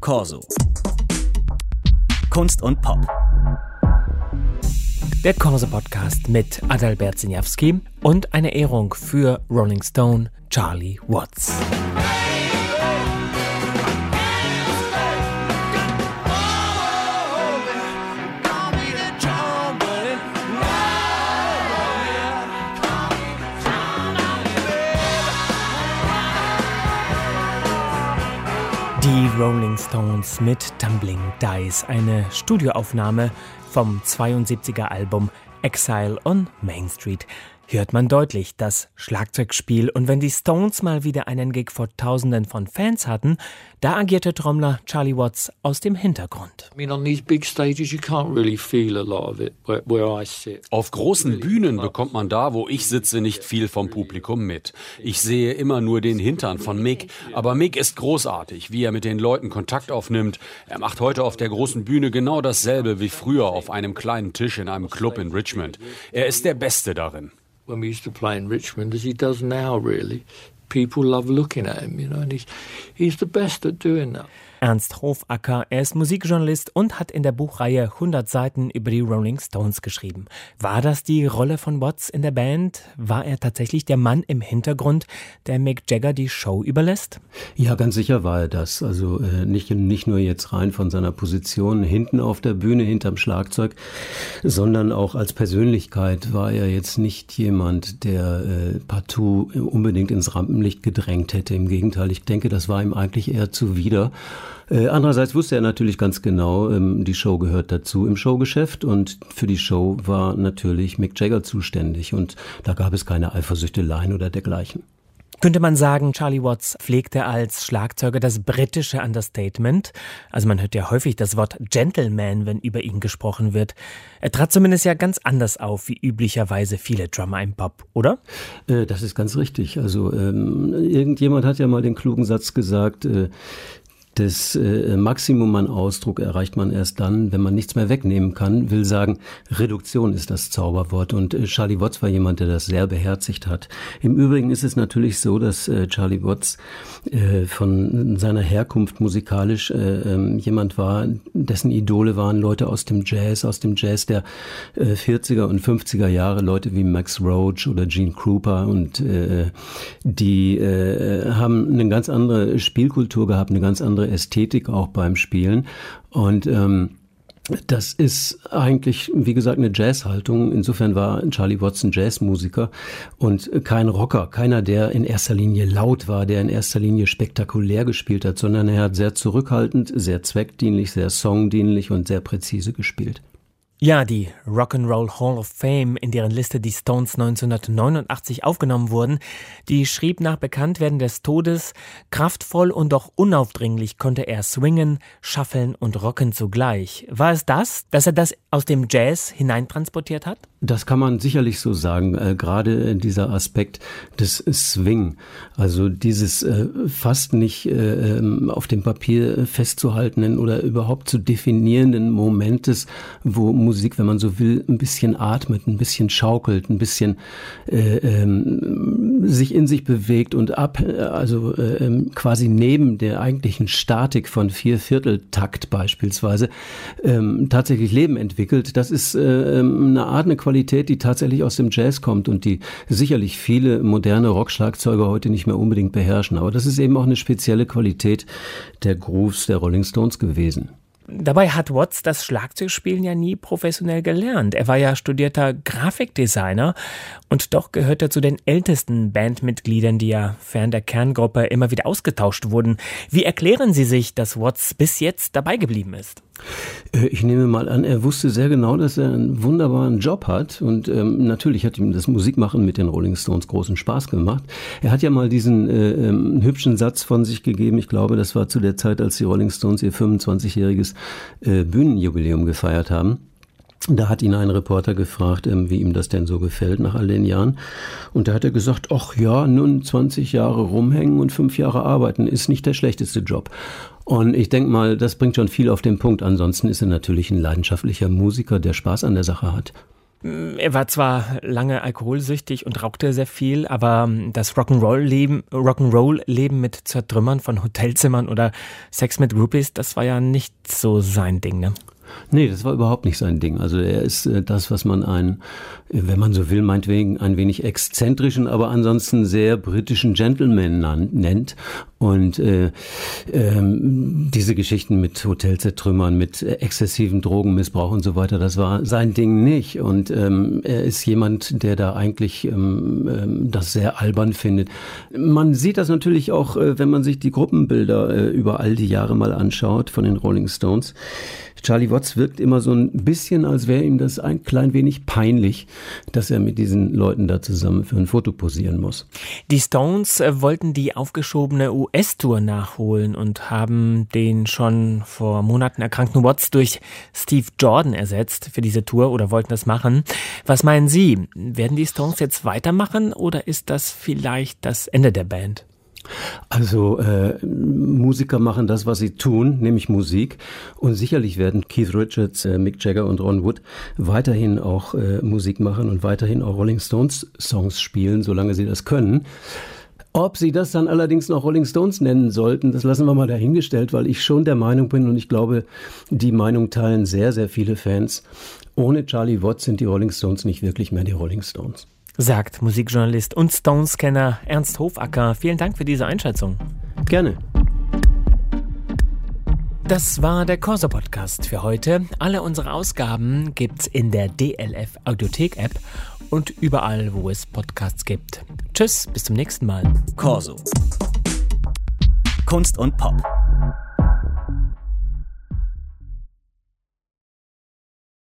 Corso. Kunst und Pop. Der Corso Podcast mit Adalbert Sinjawski und eine Ehrung für Rolling Stone Charlie Watts. Die Rolling Stones mit Tumbling Dice, eine Studioaufnahme vom 72er Album Exile on Main Street hört man deutlich das Schlagzeugspiel. Und wenn die Stones mal wieder einen Gig vor Tausenden von Fans hatten, da agierte Trommler Charlie Watts aus dem Hintergrund. Auf großen Bühnen bekommt man da, wo ich sitze, nicht viel vom Publikum mit. Ich sehe immer nur den Hintern von Mick. Aber Mick ist großartig, wie er mit den Leuten Kontakt aufnimmt. Er macht heute auf der großen Bühne genau dasselbe wie früher auf einem kleinen Tisch in einem Club in Richmond. Er ist der Beste darin when we used to play in Richmond as he does now, really. People love looking at him, you know, and he's, he's the best at doing that. Ernst Hofacker. Er ist Musikjournalist und hat in der Buchreihe 100 Seiten über die Rolling Stones geschrieben. War das die Rolle von Watts in der Band? War er tatsächlich der Mann im Hintergrund, der Mick Jagger die Show überlässt? Ja, ganz sicher war er das. Also äh, nicht, nicht nur jetzt rein von seiner Position hinten auf der Bühne, hinterm Schlagzeug, sondern auch als Persönlichkeit war er jetzt nicht jemand, der äh, partout unbedingt ins Rampenlicht gedrängt hätte. Im Gegenteil, ich denke, das war ihm eigentlich eher zuwider. Äh, andererseits wusste er natürlich ganz genau, ähm, die Show gehört dazu im Showgeschäft und für die Show war natürlich Mick Jagger zuständig und da gab es keine Eifersüchteleien oder dergleichen. Könnte man sagen, Charlie Watts pflegte als Schlagzeuger das britische Understatement? Also man hört ja häufig das Wort Gentleman, wenn über ihn gesprochen wird. Er trat zumindest ja ganz anders auf, wie üblicherweise viele Drummer im Pop, oder? Äh, das ist ganz richtig. Also ähm, irgendjemand hat ja mal den klugen Satz gesagt, äh, das äh, Maximum an Ausdruck erreicht man erst dann, wenn man nichts mehr wegnehmen kann. Will sagen, Reduktion ist das Zauberwort. Und äh, Charlie Watts war jemand, der das sehr beherzigt hat. Im Übrigen ist es natürlich so, dass äh, Charlie Watts von seiner Herkunft musikalisch äh, ähm, jemand war, dessen Idole waren Leute aus dem Jazz, aus dem Jazz der äh, 40er und 50er Jahre, Leute wie Max Roach oder Gene Krupa und die haben eine ganz andere Spielkultur gehabt, eine ganz andere Ästhetik auch beim Spielen und ähm, das ist eigentlich, wie gesagt, eine Jazzhaltung. Insofern war Charlie Watson Jazzmusiker und kein Rocker, keiner, der in erster Linie laut war, der in erster Linie spektakulär gespielt hat, sondern er hat sehr zurückhaltend, sehr zweckdienlich, sehr songdienlich und sehr präzise gespielt. Ja, die Rock'n'Roll Hall of Fame, in deren Liste die Stones 1989 aufgenommen wurden, die schrieb nach Bekanntwerden des Todes, kraftvoll und doch unaufdringlich konnte er swingen, schaffeln und rocken zugleich. War es das, dass er das aus dem Jazz hineintransportiert hat? Das kann man sicherlich so sagen, äh, gerade dieser Aspekt des Swing, also dieses äh, fast nicht äh, ähm, auf dem Papier festzuhaltenden oder überhaupt zu definierenden Momentes, wo Musik, wenn man so will, ein bisschen atmet, ein bisschen schaukelt, ein bisschen äh, ähm, sich in sich bewegt und ab, also äh, ähm, quasi neben der eigentlichen Statik von Viervierteltakt beispielsweise tatsächlich Leben entwickelt. Das ist äh, eine Art, eine Qualität, Qualität, die tatsächlich aus dem Jazz kommt und die sicherlich viele moderne Rockschlagzeuger heute nicht mehr unbedingt beherrschen. Aber das ist eben auch eine spezielle Qualität der Grooves der Rolling Stones gewesen. Dabei hat Watts das Schlagzeugspielen ja nie professionell gelernt. Er war ja studierter Grafikdesigner und doch gehört er zu den ältesten Bandmitgliedern, die ja fern der Kerngruppe immer wieder ausgetauscht wurden. Wie erklären Sie sich, dass Watts bis jetzt dabei geblieben ist? Äh, ich nehme mal an, er wusste sehr genau, dass er einen wunderbaren Job hat und ähm, natürlich hat ihm das Musikmachen mit den Rolling Stones großen Spaß gemacht. Er hat ja mal diesen äh, ähm, hübschen Satz von sich gegeben, ich glaube, das war zu der Zeit, als die Rolling Stones ihr 25-jähriges äh, Bühnenjubiläum gefeiert haben. Da hat ihn ein Reporter gefragt, ähm, wie ihm das denn so gefällt nach all den Jahren. Und da hat er gesagt, ach ja, nun 20 Jahre rumhängen und fünf Jahre arbeiten ist nicht der schlechteste Job. Und ich denke mal, das bringt schon viel auf den Punkt. Ansonsten ist er natürlich ein leidenschaftlicher Musiker, der Spaß an der Sache hat. Er war zwar lange alkoholsüchtig und rauchte sehr viel, aber das Rock'n'Roll-Leben Rock'n'Roll mit Zertrümmern von Hotelzimmern oder Sex mit Groupies, das war ja nicht so sein Ding, ne? Nee, das war überhaupt nicht sein Ding. Also er ist äh, das, was man einen, wenn man so will, meinetwegen ein wenig exzentrischen, aber ansonsten sehr britischen Gentleman nennt. Und äh, ähm, diese Geschichten mit Hotelzertrümmern, mit exzessiven Drogenmissbrauch und so weiter, das war sein Ding nicht. Und ähm, er ist jemand, der da eigentlich ähm, ähm, das sehr albern findet. Man sieht das natürlich auch, äh, wenn man sich die Gruppenbilder äh, über all die Jahre mal anschaut von den Rolling Stones. Charlie Watts wirkt immer so ein bisschen, als wäre ihm das ein klein wenig peinlich, dass er mit diesen Leuten da zusammen für ein Foto posieren muss. Die Stones äh, wollten die aufgeschobene US-Tour nachholen und haben den schon vor Monaten erkrankten Watts durch Steve Jordan ersetzt für diese Tour oder wollten das machen. Was meinen Sie? Werden die Stones jetzt weitermachen oder ist das vielleicht das Ende der Band? Also äh, Musiker machen das, was sie tun, nämlich Musik. Und sicherlich werden Keith Richards, äh, Mick Jagger und Ron Wood weiterhin auch äh, Musik machen und weiterhin auch Rolling Stones Songs spielen, solange sie das können. Ob sie das dann allerdings noch Rolling Stones nennen sollten, das lassen wir mal dahingestellt, weil ich schon der Meinung bin und ich glaube, die Meinung teilen sehr, sehr viele Fans. Ohne Charlie Watts sind die Rolling Stones nicht wirklich mehr die Rolling Stones sagt Musikjournalist und Stones-Kenner Ernst Hofacker. Vielen Dank für diese Einschätzung. Gerne. Das war der Corso Podcast für heute. Alle unsere Ausgaben gibt's in der DLF Audiothek App und überall, wo es Podcasts gibt. Tschüss, bis zum nächsten Mal. Corso. Kunst und Pop.